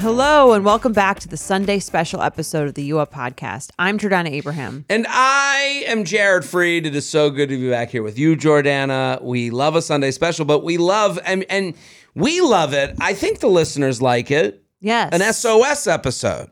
Hello and welcome back to the Sunday special episode of the U Up podcast. I'm Jordana Abraham. And I am Jared Freid. It is so good to be back here with you, Jordana. We love a Sunday special, but we love and and we love it. I think the listeners like it. Yes. An SOS episode.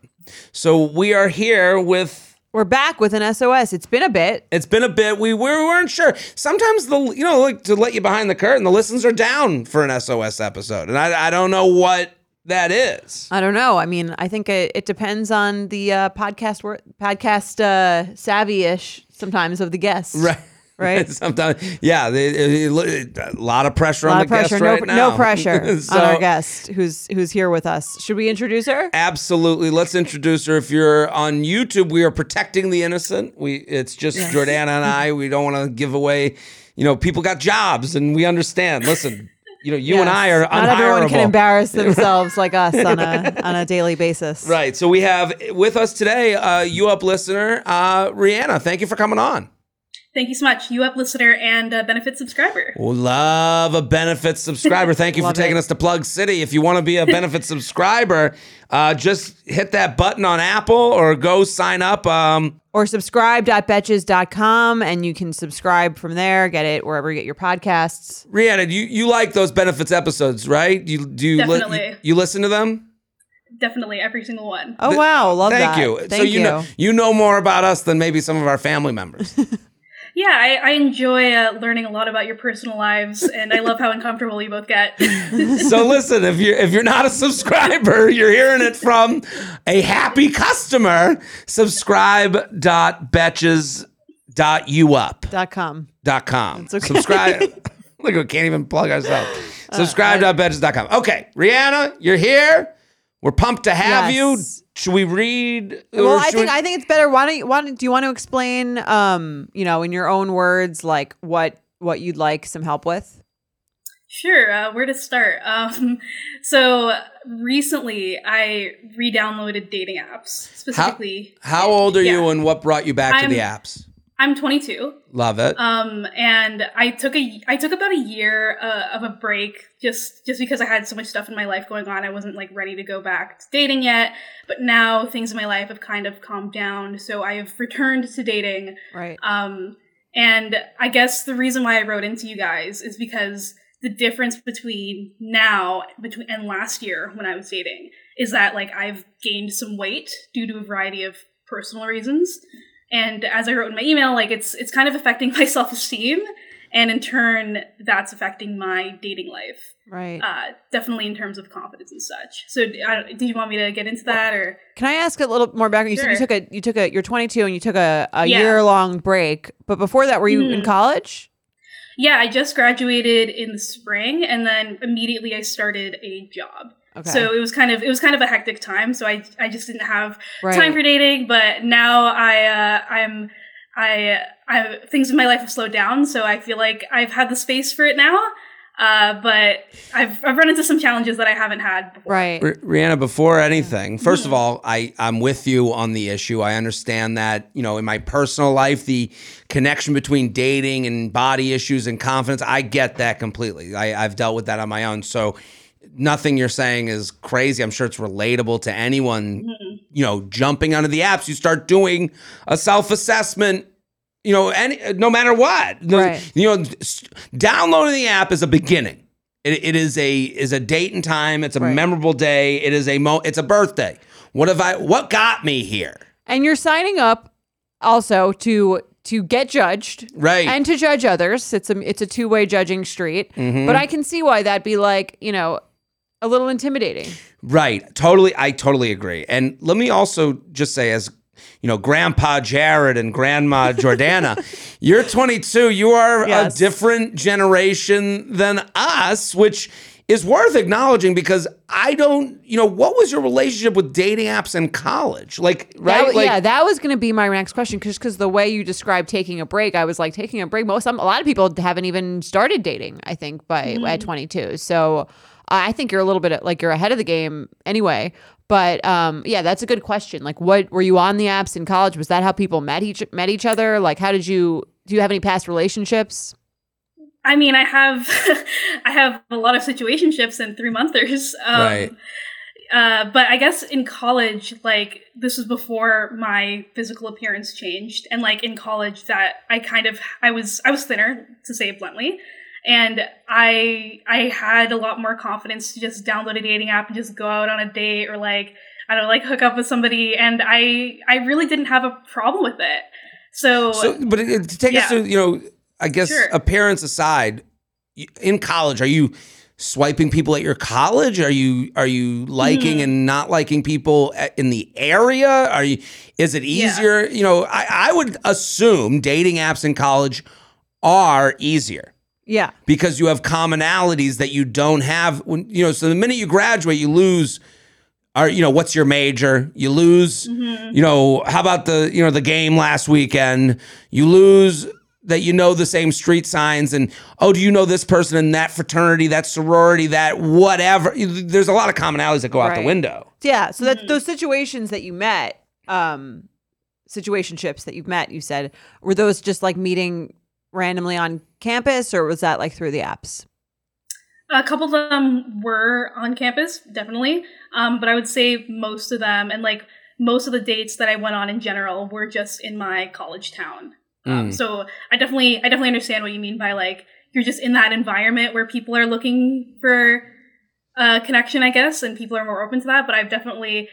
So we are here with We're back with an SOS. It's been a bit. it's been a bit. We, we weren't sure. Sometimes the you know like to let you behind the curtain, the listens are down for an SOS episode, and I I don't know what that is. I don't know. I mean, I think it, it depends on the uh, podcast wor- podcast uh, savvy ish sometimes of the guests. Right. Right. Sometimes, yeah, they, they- a lot of pressure A on lot the of pressure. guest no, right now. no pressure So- on our guest who's who's here with us. Should we introduce her? Absolutely. Let's introduce her. If you're on YouTube, we are protecting the innocent. We it's just Jordana and I. We don't want to give away. You know, people got jobs, and we understand. Listen, you know, you and I are Not everyone can embarrass themselves like us on a on a daily basis. Right. So we have with us today, uh, you up listener, uh, Rianna. Thank you for coming on. Thank you so much, you up listener and uh, benefit subscriber. Love a benefit subscriber. Thank you for taking it. us to Plug City. If you want to be a benefit subscriber, uh, just hit that button on Apple or go sign up. Um, Or subscribe.betches.com and you can subscribe from there, get it wherever you get your podcasts. Rianna, you, you like those benefits episodes, right? You do you, li- you, you listen to them? Definitely every single one. Oh wow, love Thank that. you. Thank so you, know you know more about us than maybe some of our family members. Yeah, I, I enjoy uh, learning a lot about your personal lives, and I love how uncomfortable you both get. so listen, if you're if you're not a subscriber, you're hearing it from a happy customer. Subscribe.betches.youup. Dot com. dot com. okay. Subscribe. Look, we can't even plug ourselves. Subscribe.betches.com. Okay, Rianna, you're here. We're pumped to have you. Should we read? Well, I think we- I think it's better. Why don't you why don't, do you want to explain um, you know, in your own words like what what you'd like some help with? Sure, uh, where to start? Um, so recently, I re-downloaded dating apps specifically. How old are you and what brought you back to I'm- the apps? I'm 22. Love it. Um, and I took a I took about a year uh, of a break just just because I had so much stuff in my life going on. I wasn't like ready to go back to dating yet. But now things in my life have kind of calmed down, so I have returned to dating. Right. Um, and I guess the reason why I wrote into you guys is because the difference between now between and last year when I was dating is that like I've gained some weight due to a variety of personal reasons. And as I wrote in my email, like it's it's kind of affecting my self esteem, and in turn, that's affecting my dating life. Right. Uh, definitely in terms of confidence and such. So, I, do you want me to get into that or? Can I ask a little more background? You said you took a you took a you're 22 and you took a, a Yeah. year long break, but before that were you in Mhm. college? Yeah, I just graduated in the spring, and then immediately I started a job. Okay. So it was kind of it was kind of a hectic time. So I I just didn't have right. time for dating. But now I uh, I'm I I things in my life have slowed down. So I feel like I've had the space for it now. Uh, but I've I've run into some challenges that I haven't had before. right. R- Rianna, before anything, first Mm-hmm. of all, I, I'm with you on the issue. I understand that, you know, in my personal life, the connection between dating and body issues and confidence, I get that completely. I, I've dealt with that on my own. So nothing you're saying is crazy. I'm sure it's relatable to anyone, Mm-hmm. you know, jumping onto the apps. You start doing a self assessment. You know, any no matter what, Right. you know, downloading the app is a beginning. It, it is a is a date and time. It's a Right. memorable day. It is a mo. It's a birthday. What have I? What got me here? And you're signing up also to to get judged Right. and to judge others. It's a it's a two way judging street. Mhm. But I can see why that'd be like you know a little intimidating. Right. Totally. I totally agree. And let me also just say, as you know, Grandpa Jared and Grandma Jordana, you're 22. You are Yes. a different generation than us, which is worth acknowledging because I don't, you know, what was your relationship with dating apps in college? Like, right? That- like, yeah, that was going to be my next question because because the way you described taking a break, I was like taking a break. Most some, a lot of people haven't even started dating. I think by at mm. 22. So I think you're a little bit like you're ahead of the game anyway. But um, yeah, that's a good question. Like, what were you on the apps in college? Was that how people met each met each other? Like, how did you do? You have any past relationships? I mean, I have I have a lot of situationships and three monthers. Um, Right. Uh, but I guess in college, like this was before my physical appearance changed, and like in college, that I kind of I was I was thinner to say it bluntly, and I I had a lot more confidence to just download a dating app and just go out on a date or like I don't know, like hook up with somebody, and I I really didn't have a problem with it. So, So, but it, it- to take us to, you know, I guess Sure. appearance aside, in college, are you swiping people at your college? Are you are you liking Hmm. and not liking people in the area? Are you? Is it Yeah. easier? You know, I, I would assume dating apps in college are easier Yeah, because you have commonalities that you don't have when you know. So the minute you graduate, you lose. Are you know what's your major? You lose. You know how about the you know the game last weekend? You lose that you know the same street signs and oh do you know this person in that fraternity that sorority that whatever there's a lot of commonalities that go out the window yeah. So that those situations that you met, um, situationships that you've met, you said were those just like meeting randomly on campus, or was that like through the apps? A couple of them were on campus, definitely. Um, but I would say most of them, and like most of the dates that I went on in general, were just in my college town. Um, Mm. so I definitely, I definitely understand what you mean by like you're just in that environment where people are looking for a connection, I guess, and people are more open to that. But I've definitely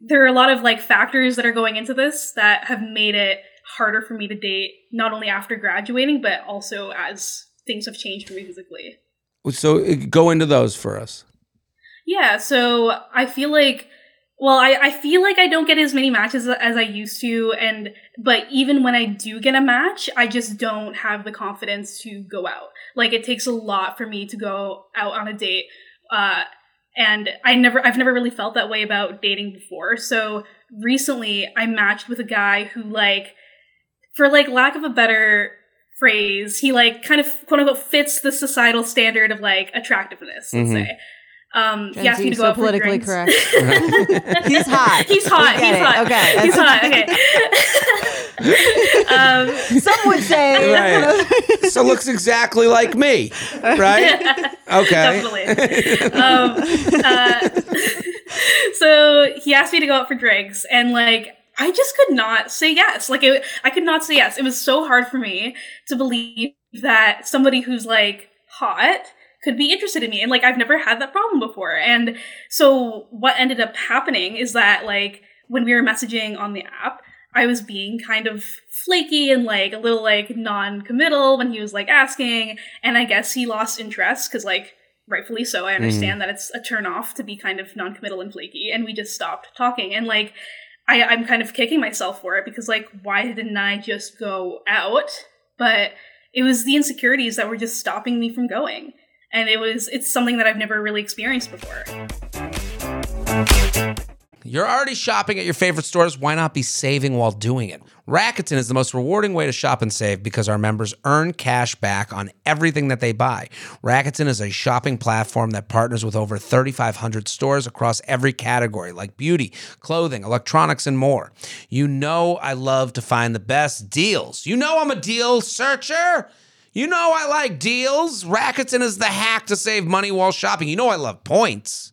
there are a lot of like factors that are going into this that have made it harder for me to date, not only after graduating, but also as things have changed for me physically. so uh, go into those for us Yeah, so I feel like well, I, I feel like I don't get as many matches as I used to, and but even when I do get a match, I just don't have the confidence to go out. Like it takes a lot for me to go out on a date, uh, and I never I've never really felt that way about dating before. So recently, I matched with a guy who like, for like lack of a better phrase, he like kind of quote unquote fits the societal standard of like attractiveness. Let's Mhm. say. Um, Gen he asked Z, me to go so out for politically drinks. correct. He's hot. He's hot. We He's it. hot. Okay, He's that's- hot. Okay. um, Some would say, Right. so looks exactly like me right okay Definitely. um, uh, so he asked me to go out for drinks, and like I just could not say yes. Like it, I could not say yes. It was so hard for me to believe that somebody who's like hot could be interested in me, and like I've never had that problem before. And so what ended up happening is that like when we were messaging on the app. I was being kind of flaky and like a little like non-committal when he was like asking, and I guess he lost interest because like rightfully so. I hmm. understand that it's a turn off to be kind of non-committal and flaky, and we just stopped talking. And like, I, I'm kind of kicking myself for it because like, why didn't I just go out? But it was the insecurities that were just stopping me from going, and it was it's something that I've never really experienced before. You're already shopping at your favorite stores. Why not be saving while doing it? Rakuten is the most rewarding way to shop and save because our members earn cash back on everything that they buy. Rakuten is a shopping platform that partners with over 3,500 stores across every category like beauty, clothing, electronics, and more. You know, I love to find the best deals. You know, I'm a deal searcher. You know, I like deals. Rakuten is the hack to save money while shopping. You know, I love points.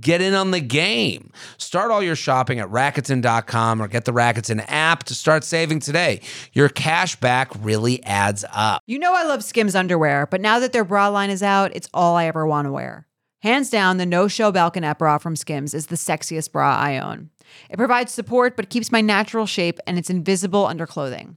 Get in on the game. Start all your shopping at Rakuten.com or get the Rakuten app to start saving today. Your cash back really adds up. You know I love Skims underwear, but now that their bra line is out, it's all I ever want to wear. Hands down, the no show balconette bra from Skims is the sexiest bra I own. It provides support but keeps my natural shape and it's invisible under clothing.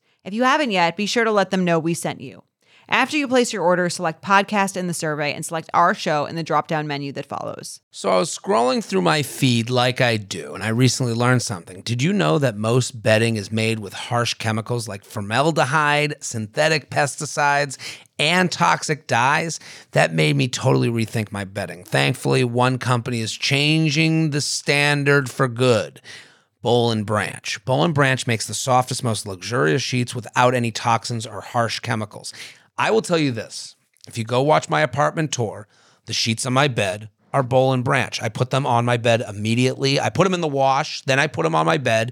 If you haven't yet, be sure to let them know we sent you. After you place your order, select podcast in the survey and select our show in the drop down menu that follows. So I was scrolling through my feed like I do, and I recently learned something. Did you know that most bedding is made with harsh chemicals like formaldehyde, synthetic pesticides, and toxic dyes? That made me totally rethink my bedding. Thankfully, one company is changing the standard for good. Boll and Branch. Boll and Branch makes the softest, most luxurious sheets without any toxins or harsh chemicals. I will tell you this if you go watch my apartment tour, the sheets on my bed are Boll and Branch. I put them on my bed immediately. I put them in the wash, then I put them on my bed.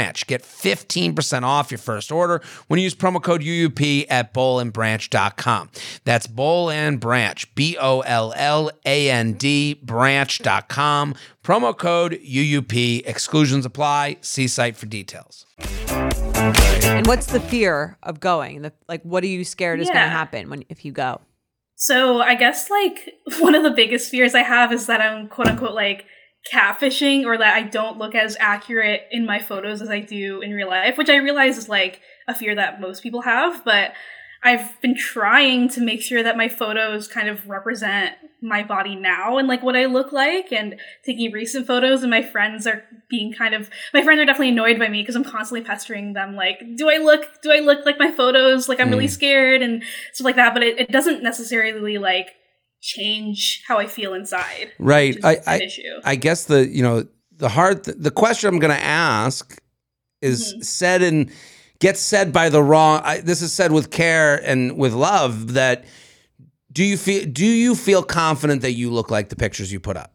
Branch. Get 15% off your first order when you use promo code UUP at bollandbranch.com. That's Boll and Branch, B O L L A N D, branch.com. Promo code UUP. Exclusions apply. See site for details. And what's the fear of going? The, like, what are you scared is going to happen when if you go? So I guess like one of the biggest fears I have is that I'm quote unquote like catfishing or that I don't look as accurate in my photos as I do in real life, which I realize is like a fear that most people have, but I've been trying to make sure that my photos kind of represent my body now and like what I look like and taking recent photos and my friends are being kind of my friends are definitely annoyed by me because I'm constantly pestering them like do I look do I look like my photos like I'm really Mm. scared and stuff like that but it, it doesn't necessarily like change how I feel inside Right. I, I, issue I guess the, you know, the hard, the question I'm going to ask is Mhm. said and gets said by the wrong, I, this is said with care and with love that do you feel, do you feel confident that you look like the pictures you put up?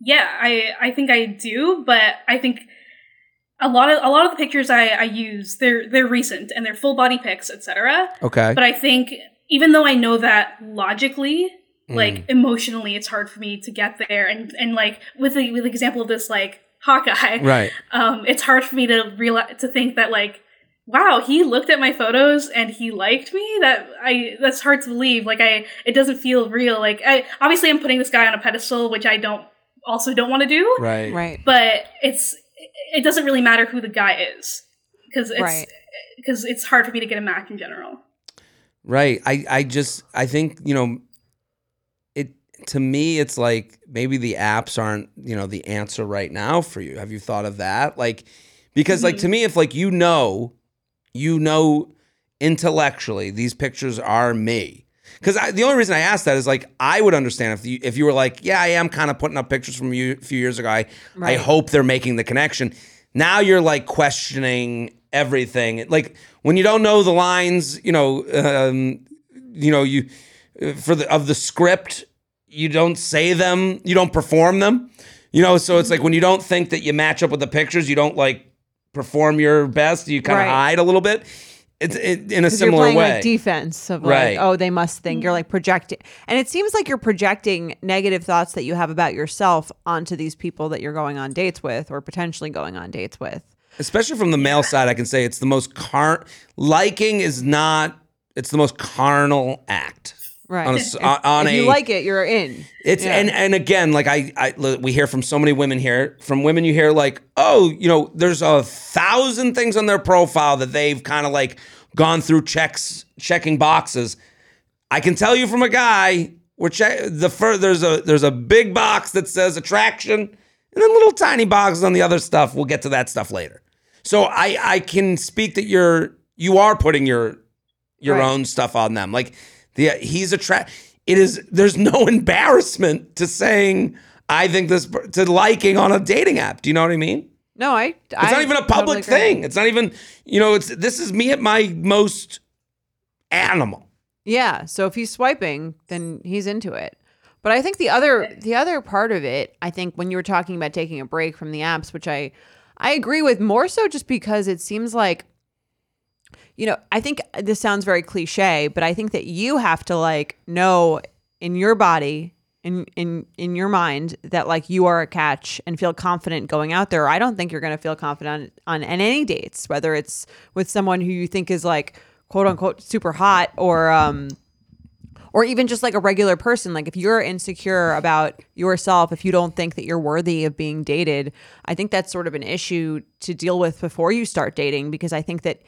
yeah I I think I do but I think a lot of a lot of the pictures I, I use they're they're recent and they're full body pics etc Okay. but I think even though I know that logically like Mm. emotionally it's hard for me to get there and and like with the with the example of this like Hawkeye right. um it's hard for me to realize to think that like wow he looked at my photos and he liked me that I that's hard to believe like I it doesn't feel real like I obviously I'm putting this guy on a pedestal which I don't also don't want to do Right. Right. but it's it doesn't really matter who the guy is because it's Right. because it's hard for me to get a match in general Right. I, I just I think, you know, it to me it's like maybe the apps aren't, you know, the answer right now for you. Have you thought of that? Like because like to mm-hmm. me if like you know, you know intellectually these pictures are me. Cuz the only reason I asked that is like I would understand if you if you were like, yeah, I am kind of putting up pictures from you a few years ago. I I hope they're making the connection. Now you're like questioning everything. Like when you don't know the lines, you know, um, you know, you for the of the script, you don't say them, you don't perform them. You know, so it's like when you don't think that you match up with the pictures, you don't like perform your best. You kind of Right. hide a little bit. It's it, in a similar you're playing way. like defense of Right. like, oh, they must think you're like projecting, and it seems like you're projecting negative thoughts that you have about yourself onto these people that you're going on dates with or potentially going on dates with. Especially from the male side, I can say it's the most car liking is not. It's the most carnal act. Right. On a s- on- if you a- like it, you're in. It's Yeah. and and again, like I, I we hear from so many women here. From women, you hear like, oh, you know, there's a thousand things on their profile that they've kind of like gone through checks, checking boxes. I can tell you from a guy, we're check the fir- there's a there's a big box that says attraction, and then little tiny boxes on the other stuff. We'll get to that stuff later. So I I can speak that you're you are putting your your Right. own stuff on them. Like the he's attract. It is there's no embarrassment to saying I think this to liking on a dating app. Do you know what I mean? No, I. It's not even a public thing. It's not even you know. It's this is me at my most animal. Yeah. So if he's swiping, then he's into it. But I think the other the other part of it, I think when you were talking about taking a break from the apps, which I I agree with more so just because it seems like you know, I think this sounds very cliche, but I think that you have to like know in your body in in in your mind that like you are a catch and feel confident going out there. I don't think you're going to feel confident on, on any dates, whether it's with someone who you think is like quote unquote super hot or um or even just like a regular person. Like if you're insecure about yourself if you don't think that you're worthy of being dated i think that's sort of an issue to deal with before you start dating because i think that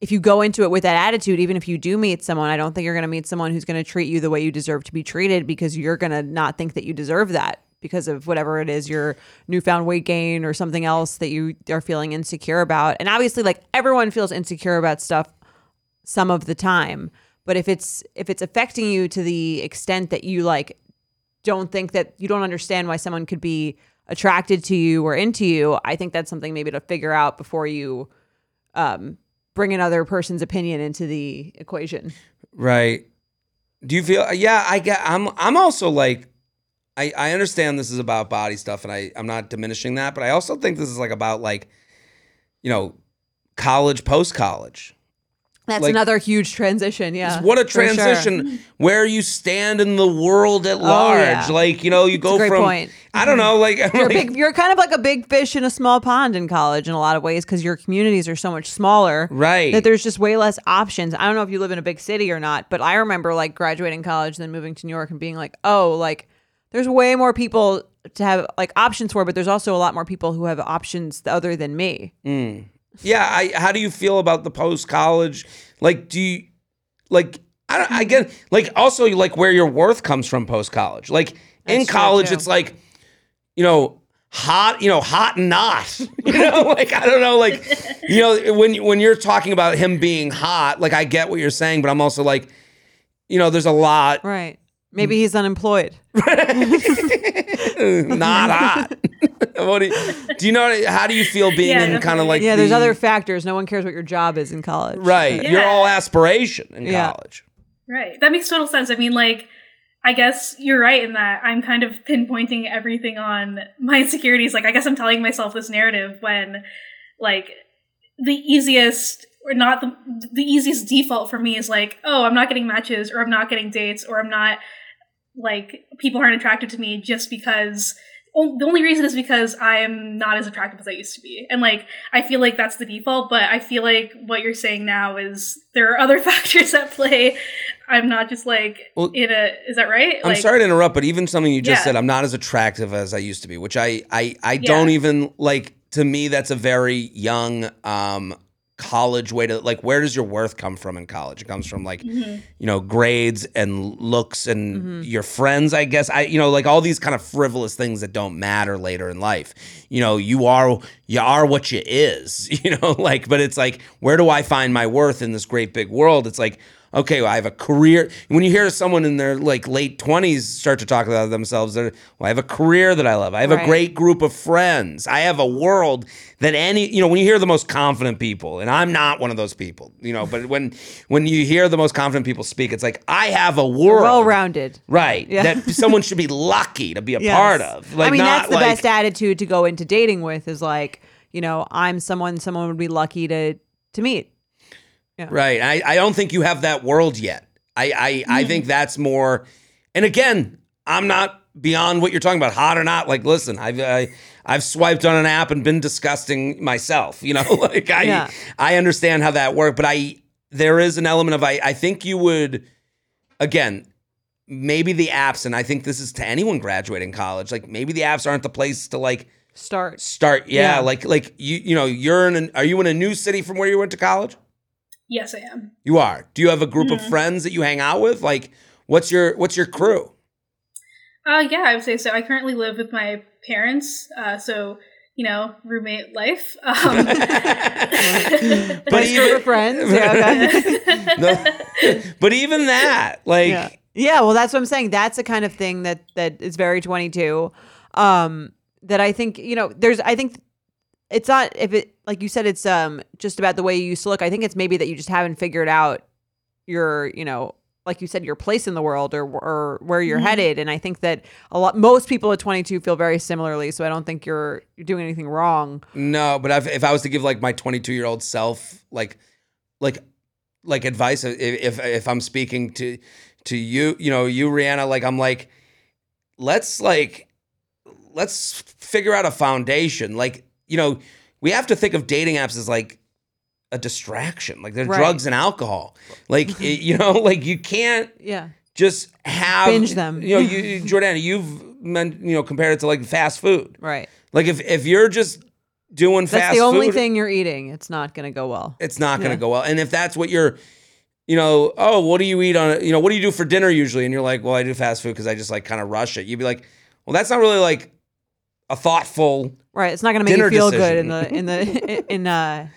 if you go into it with that attitude even if you do meet someone i don't think you're going to meet someone who's going to treat you the way you deserve to be treated because you're going to not think that you deserve that because of whatever it is your newfound weight gain or something else that you are feeling insecure about. And obviously like everyone feels insecure about stuff some of the time but if it's if it's affecting you to the extent that you like don't think that you don't understand why someone could be attracted to you or into you i think that's something maybe to figure out before you um bring another person's opinion into the equation Right. Do you feel? Yeah, I get. I'm. I'm also like. I, I understand this is about body stuff, and I I'm not diminishing that, but I also think this is like about like, you know, college, post college. That's Like- another huge transition yeah what a for sure. transition where you stand in the world at large. Oh, yeah. Like you know, you go from. point. I don't know, like, you're, like- big, you're kind of like a big fish in a small pond in college in a lot of ways because your communities are so much smaller right. that there's just way less options. I don't know if you live in a big city or not, but I remember like graduating college, then moving to New York and being like, oh, like there's way more people to have like options for, but there's also a lot more people who have options other than me. Mm. Yeah, I how do you feel about the post college? Like, do you like? I don't. I get like also like where your worth comes from post college. Like in That's true, college, it's like you know hot, you know hot and not. You know, like I don't know, like you know when when you're talking about him being hot, like I get what you're saying, but I'm also like, you know, there's a lot Right. Maybe he's unemployed. not hot. what do you, do you know? How do you feel being Yeah, in kind of like Yeah, there's other factors. No one cares what your job is in college. right? You're all aspiration in Yeah. college. Right. That makes total sense. I mean, like, I guess you're right in that I'm kind of pinpointing everything on my insecurities. Like, I guess I'm telling myself this narrative when, like, the easiest or not the the easiest default for me is like, oh, I'm not getting matches or I'm not getting dates or I'm not like people aren't attracted to me just because o- the only reason is because I am not as attractive as I used to be. And like I feel like that's the default, but I feel like what you're saying now is there are other factors at play. I'm not just like Well, in a is that right? I'm like, sorry to interrupt, but even something you just Yeah. said, I'm not as attractive as I used to be, which I I I don't even like. To me, that's a very young um college way to like. Where does your worth come from in college? It comes from like Mhm. you know grades and looks and Mm-hmm. your friends. I guess I you know like all these kind of frivolous things that don't matter later in life. You know, you are you are what you is. You know, like but it's like where do I find my worth in this great big world? It's like okay, well, I have a career. When you hear someone in their like late twenties start to talk about themselves, they're, well, I have a career that I love. I have a great group of friends. I have a world that any, you know, when you hear the most confident people, and I'm not one of those people, you know, but when when you hear the most confident people speak, it's like I have a world, Well rounded. right? Yeah. That someone should be lucky to be a Yes. part of. Like, I mean, that's the like, best attitude to go into dating with is like, you know, I'm someone someone would be lucky to to meet. Right. I, I don't think you have that world yet. I I, I Hmm. think that's more and again, I'm not beyond what you're talking about, hot or not. Like, listen, I've I, I've swiped on an app and been disgusting myself. You know, like I Yeah. I understand how that worked, but I there is an element of I I think you would again maybe the apps and I think this is to anyone graduating college like maybe the apps aren't the place to like Start. start yeah, Yeah. like like you you know you're in an, are you in a new city from where you went to college Yes, I am. you are do you have a group of Mhm. friends that you hang out with like what's your what's your crew Uh, yeah, I would say so. I currently live with my parents, uh, so you know, roommate life. Um, But Nice group even- of friends. Yeah, okay. No, but even that like yeah. Yeah, well that's what I'm saying. That's the kind of thing that that is very 22. Um that I think, you know, there's I think it's not if it like you said it's um just about the way you used to look. I think it's maybe that you just haven't figured out your, you know, like you said your place in the world or or where you're Mhm. headed and I think that a lot most people at 22 feel very similarly, so I don't think you're you're doing anything wrong. No, but if, if I was to give like my 22 year old self like like like advice if, if if I'm speaking to to you, you know, you Rianna like I'm like let's like let's figure out a foundation. Like, you know, we have to think of dating apps as like a distraction. Like they're Right. drugs and alcohol. Like mm-hmm. you know, like you can't Yeah. just have Binge them. You know, you Jordana, you've meant you know compared it to like fast food. Right. Like if if you're just doing fast food That's fast the only food, thing you're eating. It's not going to go well. it's not going to Yeah. go well. And if that's what you're, you know, oh, what do you eat on, you know, what do you do for dinner usually? And you're like, well, I do fast food because I just like kind of rush it. You'd be like, well, that's not really like a thoughtful. Right. It's not going to make you feel decision. good in the in the in uh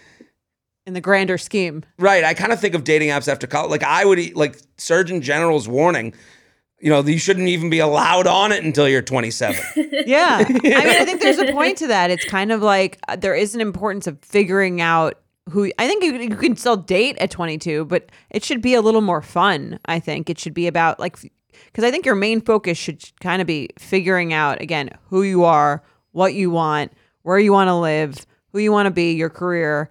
in the grander scheme. Right. I kind of think of dating apps after college. Like I would eat, like Surgeon General's warning. You know, you shouldn't even be allowed on it until you're 27. Yeah. I mean, I think there's a point to that. It's kind of like uh, there is an importance of figuring out who I think you, you can still date at 22, but it should be a little more fun. I think it should be about like because I think your main focus should kind of be figuring out again who you are, what you want, where you want to live, who you want to be, your career,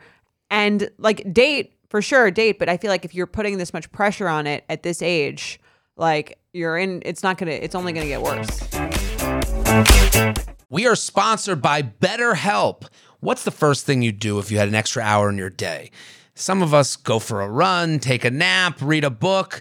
and like date for sure date. But I feel like if you're putting this much pressure on it at this age, like you're in, it's not gonna, it's only gonna get worse. we are sponsored by BetterHelp. What's the first thing you do if you had an extra hour in your day? Some of us go for a run, take a nap, read a book.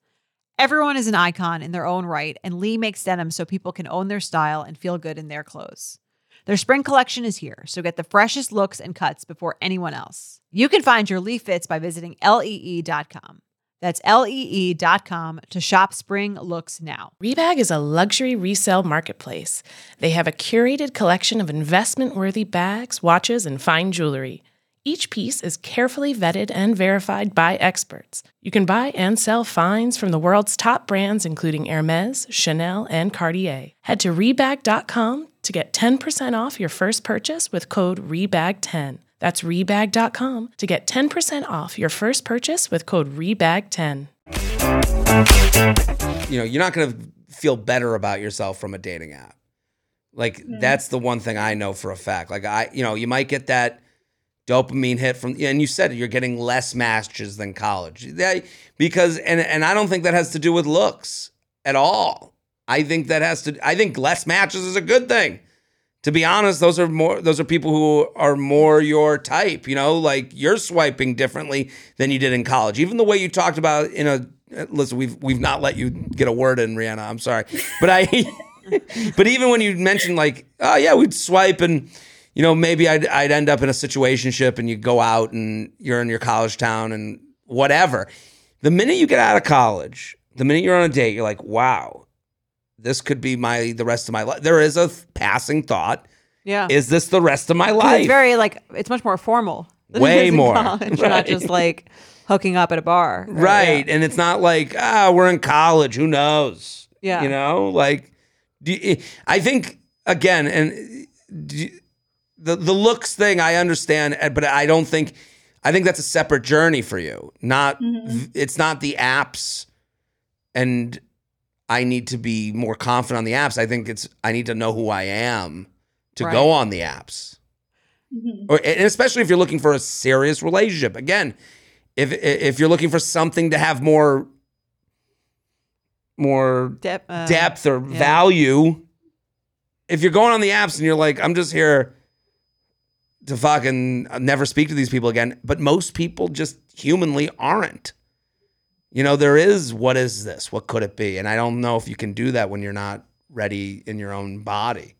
Everyone is an icon in their own right, and Lee makes denim so people can own their style and feel good in their clothes. Their spring collection is here, so get the freshest looks and cuts before anyone else. You can find your Lee fits by visiting lee.com. That's lee.com to shop spring looks now. Rebag is a luxury resale marketplace. They have a curated collection of investment worthy bags, watches, and fine jewelry. Each piece is carefully vetted and verified by experts. You can buy and sell finds from the world's top brands, including Hermes, Chanel, and Cartier. Head to Rebag.com to get 10% off your first purchase with code REBAG10. That's Rebag.com to get 10% off your first purchase with code REBAG10. You know, you're not going to feel better about yourself from a dating app. Like mm. that's the one thing I know for a fact. Like I, you know, you might get that dopamine hit from and you said you're getting less matches than college. Because and and I don't think that has to do with looks at all. I think that has to I think less matches is a good thing. To be honest, those are more those are people who are more your type, you know, like you're swiping differently than you did in college. Even the way you talked about in a listen, we've we've not let you get a word in, Rianna. I'm sorry. But I but even when you mentioned like, oh yeah, we'd swipe and you know, maybe I'd I'd end up in a situationship and you go out and you're in your college town and whatever. The minute you get out of college, the minute you're on a date, you're like, wow, this could be my the rest of my life. There is a th- passing thought. Yeah. Is this the rest of my life? It's very like it's much more formal. Way more. college. You're not just like hooking up at a bar. right. And it's not like, ah, we're in college. Who knows? Yeah. You know, like, do you, I think, again, and do you- the, the looks thing, I understand, eh, but I don't think, I think that's a separate journey for you. Not, it's not the apps and I need to be more confident on the apps. I think it's, I need to know who I am to Right. go on the apps. Or, and especially if you're looking for a serious relationship. Again, if if you're looking for something to have more more Dep- uh, depth or value, if you're going on the apps and you're like, I'm just here to fucking never speak to these people again, but most people just humanly aren't. You know, there is what is this? What could it be? And I don't know if you can do that when you're not ready in your own body.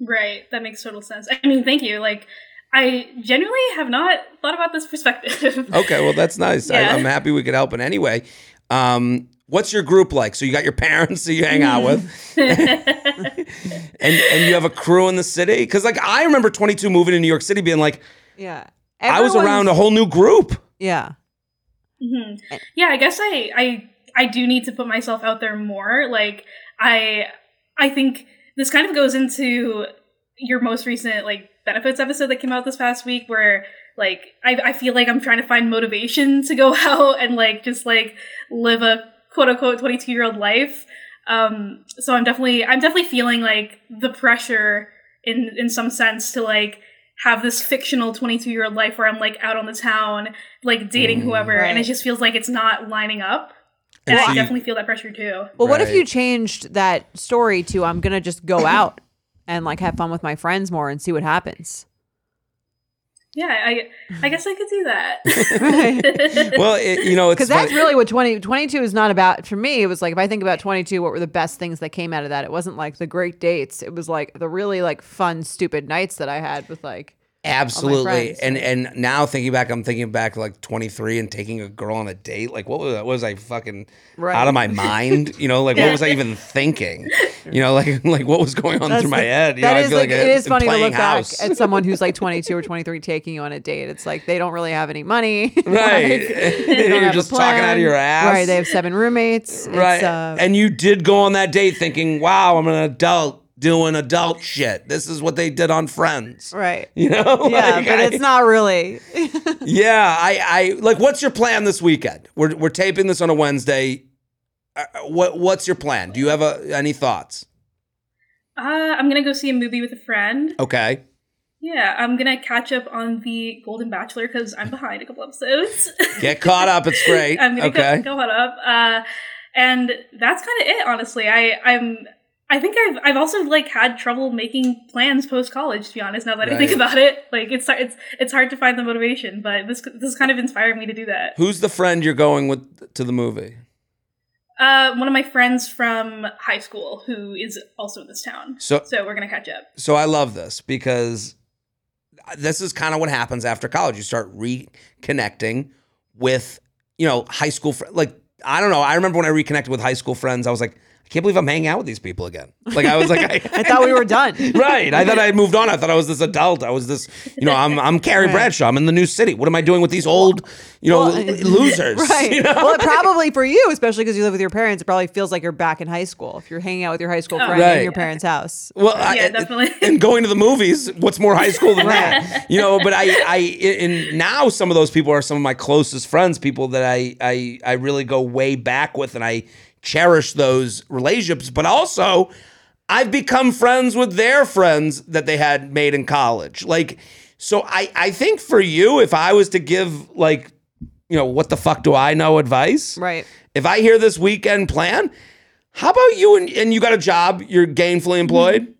Right. That makes total sense. I mean, thank you. Like, I genuinely have not thought about this perspective. Okay, well that's nice. I, Yeah. I'm happy we could help in any way. Um, what's your group like? So you got your parents that you hang out with, and and you have a crew in the city. Because like I remember 22 moving to New York City, being like, Yeah. I was around a whole new group. Yeah. Mhm. Yeah, I guess I, I I do need to put myself out there more. Like I I think this kind of goes into your most recent like benefits episode that came out this past week where like I, I feel like I'm trying to find motivation to go out and like just like live a quote unquote 22 year old life. Um so I'm definitely I'm definitely feeling like the pressure in in some sense to like have this fictional 22 year old life where I'm like out on the town, like dating whoever, and it just feels like it's not lining up. And And so I you- definitely feel that pressure too. Well, what if you changed that story to I'm gonna just go out and like have fun with my friends more and see what happens? Yeah, I I guess I could do that. Well, it, you know, Because that's really what 20, 22 is not about. For me, it was like if I think about 22, what were the best things that came out of that? It wasn't like the great dates. It was like the really like fun, stupid nights that I had with like absolutely. And and now thinking back, I'm thinking back like 23 and taking a girl on a date. Like, what was that? Was I fucking Right. out of my mind? You know, like what was I even thinking? You know, like like what was going on through my head? You know, that I is feel like, like it a- is funny to look house. back at someone who's like 22 or 23 taking you on a date. It's like they don't really have any money. Right. Like, You're just talking out of your ass. Right. They have seven roommates. It's, right. uh, and you did go on that date thinking, wow, I'm an adult doing adult shit. This is what they did on Friends. right. You know? Yeah, Like, but I- it's not really. Yeah, I, I like. What's your plan this weekend? We're we're taping this on a Wednesday. Uh, what what's your plan? Do you have a, any thoughts? uh, I'm gonna go see a movie with a friend. Okay. Yeah, I'm gonna catch up on the Golden Bachelor because I'm behind a couple episodes. Get caught up. It's great. I'm gonna okay. go, go on up. Uh, and that's kind of it, honestly. I I'm I think I've I've also like had trouble making plans post college. To be honest, now that I think about it, like it's it's it's hard to find the motivation. But this this kind of inspired me to do that. Who's the friend you're going with to the movie? Uh, one of my friends from high school who is also in this town. So So we're gonna catch up. so I love this because this is kind of what happens after college. You start reconnecting with, you know, high school fr- like I don't know. I remember when I reconnected with high school friends, I was like, I can't believe I'm hanging out with these people again. Like I was like, I, I thought we were done. right. I thought I had moved on. I thought I was this adult. I was this, you know, I'm I'm Carrie Bradshaw. I'm in the new city. What am I doing with these old, you know, Well, losers? Right. you know? Well, it probably for you, especially because you live with your parents, it probably feels like you're back in high school if you're hanging out with your high school oh. friend Right. in your parents' house. Well, I, Yeah, definitely. And going to the movies, what's more high school than that? You know, but I, I, and now some of those people are some of my closest friends, people that I, I, I really go way back with, and I cherish those relationships. But also, I've become friends with their friends that they had made in college. Like, so I, I think for you, if I was to give like, you know, what the fuck do I know advice? Right. If I hear this weekend plan, how about you and, and you got a job, you're gainfully employed?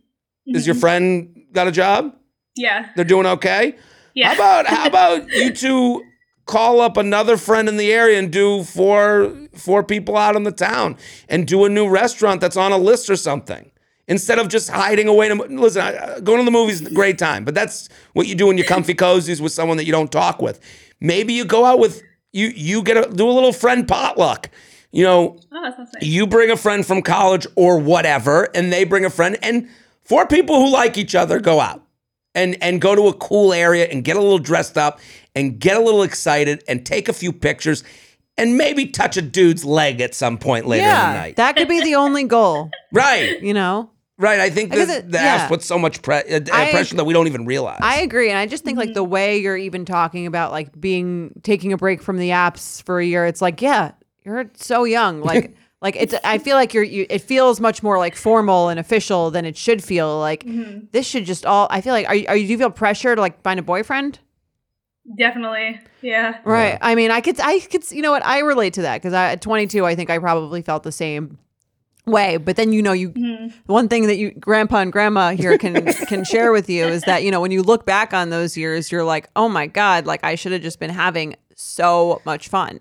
Is your mm-hmm. friend got a job? Yeah. They're doing okay? Yeah. How about how about you two call up another friend in the area and do four four people out in the town and do a new restaurant that's on a list or something? Instead of just hiding away to listen, I- uh, going to the movies is a great time, but that's what you do in your comfy cozies with someone that you don't talk with. Maybe you go out with you you get a do a little friend potluck. You know, Oh, nice. you bring a friend from college or whatever, and they bring a friend, and four people who like each other go out and and go to a cool area and get a little dressed up and get a little excited and take a few pictures and maybe touch a dude's leg at some point later in the yeah. night. That could be the only goal, right, you know? right. I think I that it- the yeah. ass puts so much pre- uh, I- uh, pressure that we don't even realize. I agree. And I just think like mm-hmm. the way you're even talking about like being taking a break from the apps for a year, it's like, yeah, you're so young. Like like it's I feel like you're you it feels much more like formal and official than it should feel. Like mm-hmm. this should just all I feel like are you, are you do you feel pressure to like find a boyfriend? Definitely. Yeah. Right. I mean, I could, I could, you know what? I relate to that because I, at 22, I think I probably felt the same way. But then, you know, you, one thing that you, grandpa and grandma here can, can share with you is that, you know, when you look back on those years, you're like, oh my God, like I should have just been having so much fun.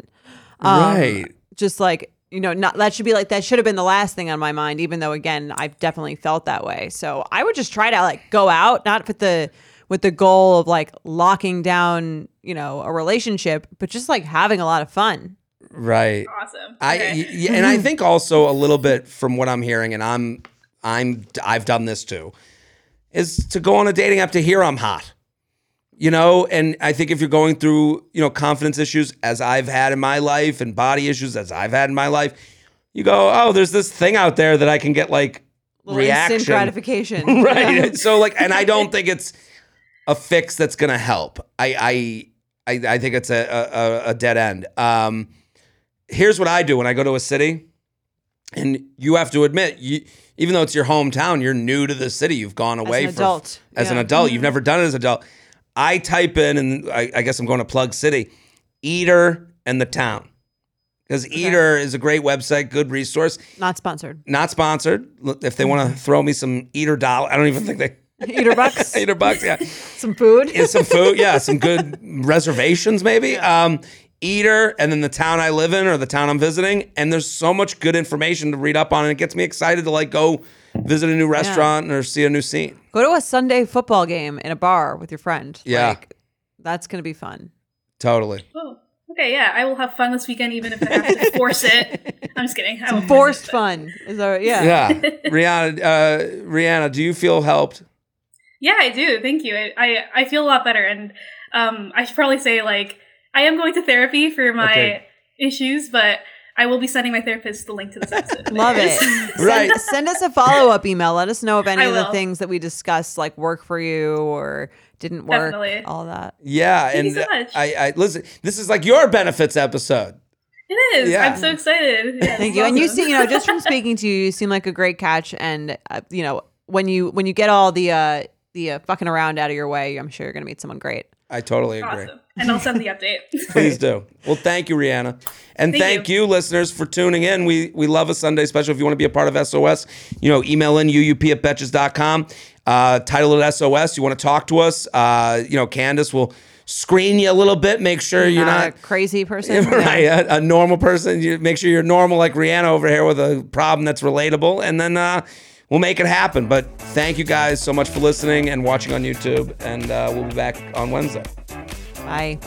Um, right. Just like, you know, not that should be like, that should have been the last thing on my mind, even though, again, I've definitely felt that way. So I would just try to like go out, not with the, with the goal of like locking down, you know, a relationship, but just like having a lot of fun. Right. Awesome. I Okay. y- y- and I think also a little bit from what I'm hearing, and I'm I'm I've done this too, is to go on a dating app to hear I'm hot. You know, and I think if you're going through, you know, confidence issues as I've had in my life and body issues as I've had in my life, you go, oh, there's this thing out there that I can get like Little reaction. gratification. right. so like, and I don't think it's a fix that's gonna help. I I I, I think it's a, a a dead end. Um, here's what I do when I go to a city, and you have to admit, you even though it's your hometown, you're new to the city. You've gone away as an for- adult, as an adult. You've never done it as an adult. I type in, and I, I guess I'm going to plug city, Eater and the town. Because Eater is a great website, good resource. Not sponsored. Not sponsored. If they want to throw me some Eater dollar, I don't even think they Eater bucks, Eater bucks. Yeah, some food. and some food. Yeah, some good reservations maybe. Um, Eater, and then the town I live in or the town I'm visiting, and there's so much good information to read up on, and it gets me excited to like go visit a new restaurant or see a new scene. Go to a Sunday football game in a bar with your friend. Yeah. Like, that's gonna be fun. Totally. Oh, okay, yeah. I will have fun this weekend, even if I have to force it. I'm just kidding. I won't Forced it. fun. Is that yeah. Yeah, Rianna. Uh, Rianna, do you feel helped? Yeah, I do. Thank you. I, I, I feel a lot better. And um, I should probably say, like, I am going to therapy for my Okay. issues, but I will be sending my therapist the link to this episode. Love it. Right. Send, send us a follow up email. Let us know if any of the things that we discussed like work for you or didn't work. Definitely. All that. Yeah, Thank and you so much. I, I listen. This is like your benefits episode. It is. Yeah. I'm so excited. Yeah, Thank it's you. And you see, you know, just from speaking to you, you seem like a great catch. And uh, you know, when you when you get all the uh the uh, fucking around out of your way, I'm sure you're gonna meet someone great. I totally agree. Awesome. And I'll send the update. Please do. Well, thank you, Rianna. And thank, Thank you. you. listeners, for tuning in. We we love a Sunday special. If you want to be a part of SOS, you know, email in uup at betches.com. Uh, title it SOS. You want to talk to us, uh, you know, Candace will screen you a little bit, make sure you're Not not a crazy person. right, a, a normal person. You make sure you're normal like Rianna over here with a problem that's relatable, and then uh, we'll make it happen. But thank you guys so much for listening and watching on YouTube, and uh, we'll be back on Wednesday. Bye.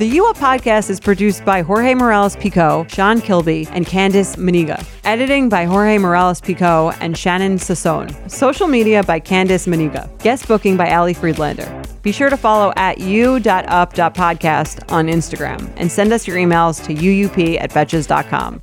The You Up podcast is produced by Jorge Morales Pico, Sean Kilby, and Candice Maniga. Editing by Jorge Morales Pico and Shannon Sassone. Social media by Candice Maniga. Guest booking by Ali Friedlander. Be sure to follow at u.up.podcast on Instagram and send us your emails to uup at betches.com.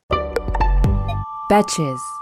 Betches.